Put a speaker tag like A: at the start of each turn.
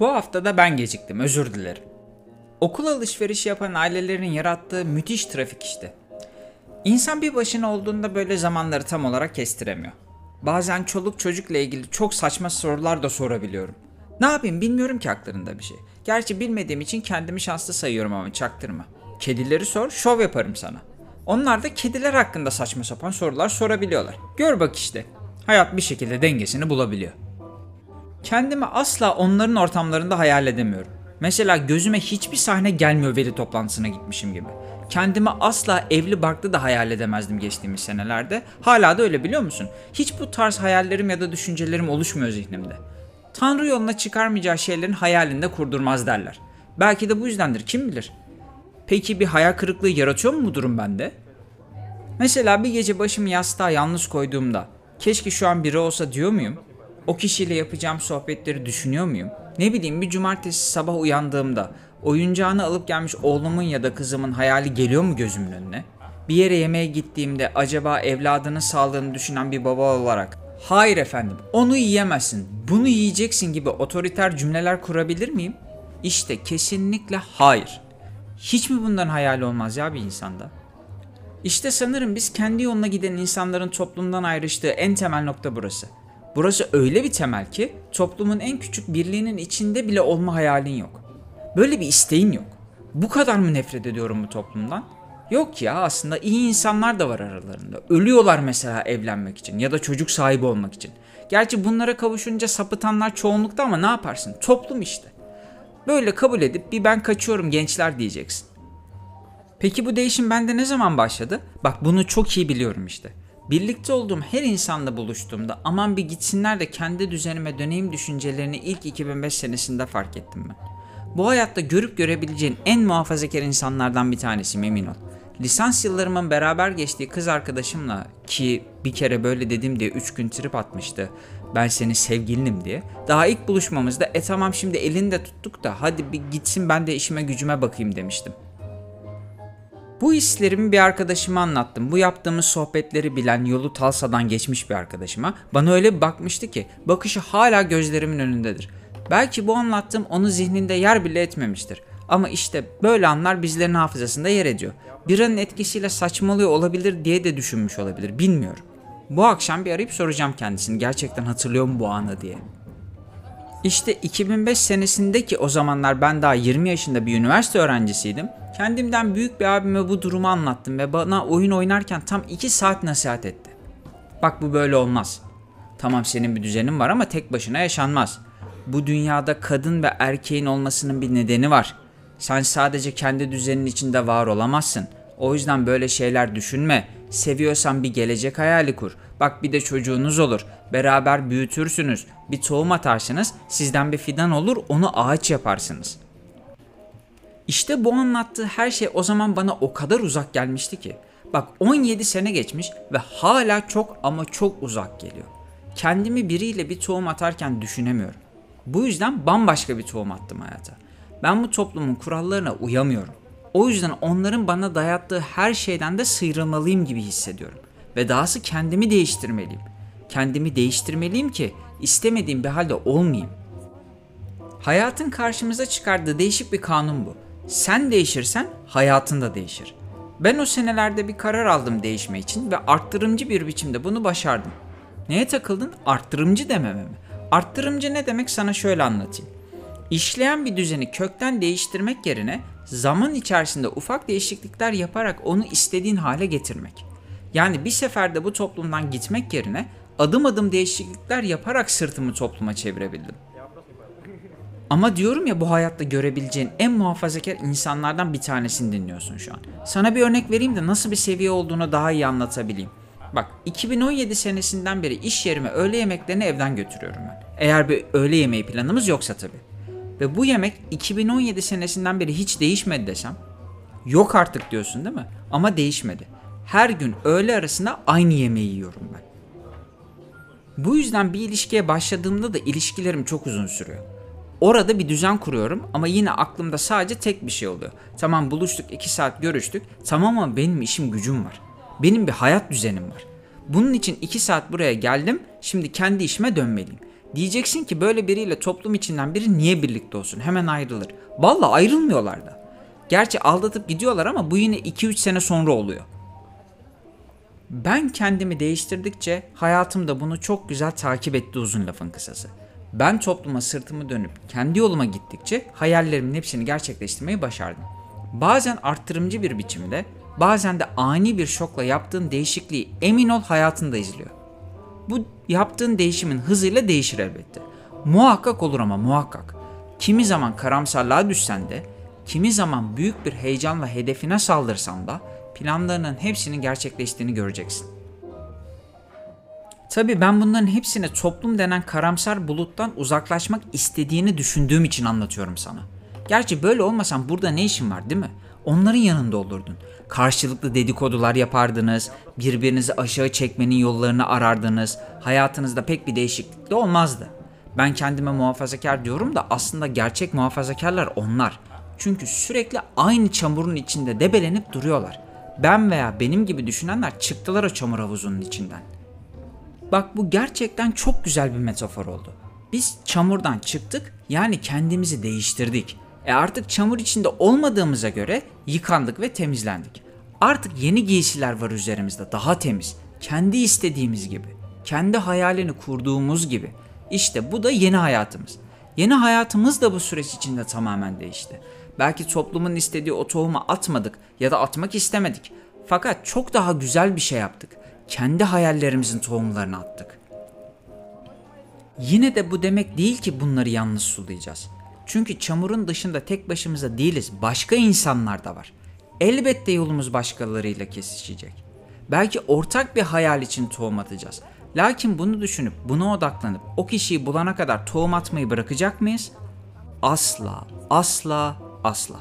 A: Bu hafta da ben geciktim, özür dilerim. Okul alışverişi yapan ailelerin yarattığı müthiş trafik işte. İnsan bir başına olduğunda böyle zamanları tam olarak kestiremiyor. Bazen çoluk çocukla ilgili çok saçma sorular da sorabiliyorum. Ne yapayım bilmiyorum ki haklarında bir şey. Gerçi bilmediğim için kendimi şanslı sayıyorum ama çaktırma. Kedileri sor, şov yaparım sana. Onlar da kediler hakkında saçma sapan sorular sorabiliyorlar. Gör bak işte. Hayat bir şekilde dengesini bulabiliyor. Kendimi asla onların ortamlarında hayal edemiyorum. Mesela gözüme hiçbir sahne gelmiyor veli toplantısına gitmişim gibi. Kendimi asla evli barklı da hayal edemezdim geçtiğimiz senelerde. Hala da öyle biliyor musun? Hiç bu tarz hayallerim ya da düşüncelerim oluşmuyor zihnimde. Tanrı yoluna çıkarmayacağı şeylerin hayalinde kurdurmaz derler. Belki de bu yüzdendir kim bilir. Peki bir hayal kırıklığı yaratıyor mu bu durum bende? Mesela bir gece başımı yastığa yalnız koyduğumda keşke şu an biri olsa diyor muyum? O kişiyle yapacağım sohbetleri düşünüyor muyum? Ne bileyim bir cumartesi sabah uyandığımda oyuncağını alıp gelmiş oğlumun ya da kızımın hayali geliyor mu gözümün önüne? Bir yere yemeğe gittiğimde acaba evladının sağlığını düşünen bir baba olarak hayır efendim onu yiyemezsin bunu yiyeceksin gibi otoriter cümleler kurabilir miyim? İşte kesinlikle hayır. Hiç mi bundan hayal olmaz ya bir insanda? İşte sanırım biz kendi yoluna giden insanların toplumdan ayrıştığı en temel nokta burası. Burası öyle bir temel ki toplumun en küçük birliğinin içinde bile olma hayalin yok. Böyle bir isteğin yok. Bu kadar mı nefret ediyorum bu toplumdan? Yok ya aslında iyi insanlar da var aralarında. Ölüyorlar mesela evlenmek için ya da çocuk sahibi olmak için. Gerçi bunlara kavuşunca sapıtanlar çoğunlukta ama ne yaparsın? Toplum işte. Böyle kabul edip bir ben kaçıyorum gençler diyeceksin. Peki bu değişim bende ne zaman başladı? Bak bunu çok iyi biliyorum işte. Birlikte olduğum her insanla buluştuğumda aman bir gitsinler de kendi düzenime döneyim düşüncelerini ilk 2005 senesinde fark ettim ben. Bu hayatta görüp görebileceğin en muhafazakar insanlardan bir tanesiyim emin ol. Lisans yıllarımın beraber geçtiği kız arkadaşımla ki bir kere böyle dedim diye 3 gün trip atmıştı. Ben senin sevgilinim diye. Daha ilk buluşmamızda e tamam şimdi elini de tuttuk da hadi bir gitsin ben de işime gücüme bakayım demiştim. Bu hislerimi bir arkadaşıma anlattım. Bu yaptığımız sohbetleri bilen yolu Talsa'dan geçmiş bir arkadaşıma. Bana öyle bir bakmıştı ki bakışı hala gözlerimin önündedir. Belki bu anlattığım onu zihninde yer bile etmemiştir. Ama işte böyle anlar bizlerin hafızasında yer ediyor. Biranın etkisiyle saçmalıyor olabilir diye de düşünmüş olabilir bilmiyorum. Bu akşam bir arayıp soracağım kendisini gerçekten hatırlıyor mu bu anı diye. İşte 2005 senesindeki o zamanlar ben daha 20 yaşında bir üniversite öğrencisiydim. Kendimden büyük bir abime bu durumu anlattım ve bana oyun oynarken tam 2 saat nasihat etti. Bak bu böyle olmaz. Tamam senin bir düzenin var ama tek başına yaşanmaz. Bu dünyada kadın ve erkeğin olmasının bir nedeni var. Sen sadece kendi düzenin içinde var olamazsın. O yüzden böyle şeyler düşünme. Seviyorsan bir gelecek hayali kur. Bak bir de çocuğunuz olur. Beraber büyütürsünüz. Bir tohum atarsınız. Sizden bir fidan olur. Onu ağaç yaparsınız. İşte bu anlattığı her şey o zaman bana o kadar uzak gelmişti ki. Bak 17 sene geçmiş ve hala çok ama çok uzak geliyor. Kendimi biriyle bir tohum atarken düşünemiyorum. Bu yüzden bambaşka bir tohum attım hayata. Ben bu toplumun kurallarına uyamıyorum. O yüzden onların bana dayattığı her şeyden de sıyrılmalıyım gibi hissediyorum. Ve dahası kendimi değiştirmeliyim. Kendimi değiştirmeliyim ki istemediğim bir halde olmayayım. Hayatın karşımıza çıkardığı değişik bir kanun bu. Sen değişirsen hayatın da değişir. Ben o senelerde bir karar aldım değişme için ve arttırımcı bir biçimde bunu başardım. Neye takıldın? Arttırımcı dememe mi? Arttırımcı ne demek sana şöyle anlatayım. İşleyen bir düzeni kökten değiştirmek yerine zaman içerisinde ufak değişiklikler yaparak onu istediğin hale getirmek. Yani bir seferde bu toplumdan gitmek yerine adım adım değişiklikler yaparak sırtımı topluma çevirebildim. Ama diyorum ya bu hayatta görebileceğin en muhafazakar insanlardan bir tanesini dinliyorsun şu an. Sana bir örnek vereyim de nasıl bir seviye olduğunu daha iyi anlatabileyim. Bak 2017 senesinden beri iş yerime öğle yemeklerini evden götürüyorum ben. Eğer bir öğle yemeği planımız yoksa tabii. Ve bu yemek 2017 senesinden beri hiç değişmedi desem. Yok artık diyorsun değil mi? Ama değişmedi. Her gün öğle arasında aynı yemeği yiyorum ben. Bu yüzden bir ilişkiye başladığımda da ilişkilerim çok uzun sürüyor. Orada bir düzen kuruyorum ama yine aklımda sadece tek bir şey oluyor. Tamam buluştuk 2 saat görüştük. Tamam ama benim işim gücüm var. Benim bir hayat düzenim var. Bunun için 2 saat buraya geldim. Şimdi kendi işime dönmeliyim. Diyeceksin ki böyle biriyle toplum içinden biri niye birlikte olsun? Hemen ayrılır. Vallahi ayrılmıyorlar da. Gerçi aldatıp gidiyorlar ama bu yine 2-3 sene sonra oluyor. Ben kendimi değiştirdikçe hayatım da bunu çok güzel takip etti uzun lafın kısası. Ben topluma sırtımı dönüp kendi yoluma gittikçe hayallerimin hepsini gerçekleştirmeyi başardım. Bazen arttırımcı bir biçimde, bazen de ani bir şokla yaptığın değişikliği emin ol hayatında izliyor. Bu yaptığın değişimin hızıyla değişir elbette. Muhakkak olur ama muhakkak. Kimi zaman karamsarlığa düşsen de, kimi zaman büyük bir heyecanla hedefine saldırsan da planlarının hepsinin gerçekleştiğini göreceksin. Tabii ben bunların hepsini toplum denen karamsar buluttan uzaklaşmak istediğini düşündüğüm için anlatıyorum sana. Gerçi böyle olmasan burada ne işin var değil mi? Onların yanında olurdun. Karşılıklı dedikodular yapardınız, birbirinizi aşağı çekmenin yollarını arardınız. Hayatınızda pek bir değişiklik de olmazdı. Ben kendime muhafazakar diyorum da aslında gerçek muhafazakarlar onlar. Çünkü sürekli aynı çamurun içinde debelenip duruyorlar. Ben veya benim gibi düşünenler çıktılar o çamur havuzunun içinden. Bak bu gerçekten çok güzel bir metafor oldu. Biz çamurdan çıktık yani kendimizi değiştirdik. E artık çamur içinde olmadığımıza göre yıkandık ve temizlendik. Artık yeni giysiler var üzerimizde daha temiz. Kendi istediğimiz gibi. Kendi hayalini kurduğumuz gibi. İşte bu da yeni hayatımız. Yeni hayatımız da bu süreç içinde tamamen değişti. Belki toplumun istediği o tohumu atmadık ya da atmak istemedik. Fakat çok daha güzel bir şey yaptık. Kendi hayallerimizin tohumlarını attık. Yine de bu demek değil ki bunları yalnız sulayacağız. Çünkü çamurun dışında tek başımıza değiliz. Başka insanlar da var. Elbette yolumuz başkalarıyla kesişecek. Belki ortak bir hayal için tohum atacağız. Lakin bunu düşünüp buna odaklanıp o kişiyi bulana kadar tohum atmayı bırakacak mıyız? Asla, asla, asla.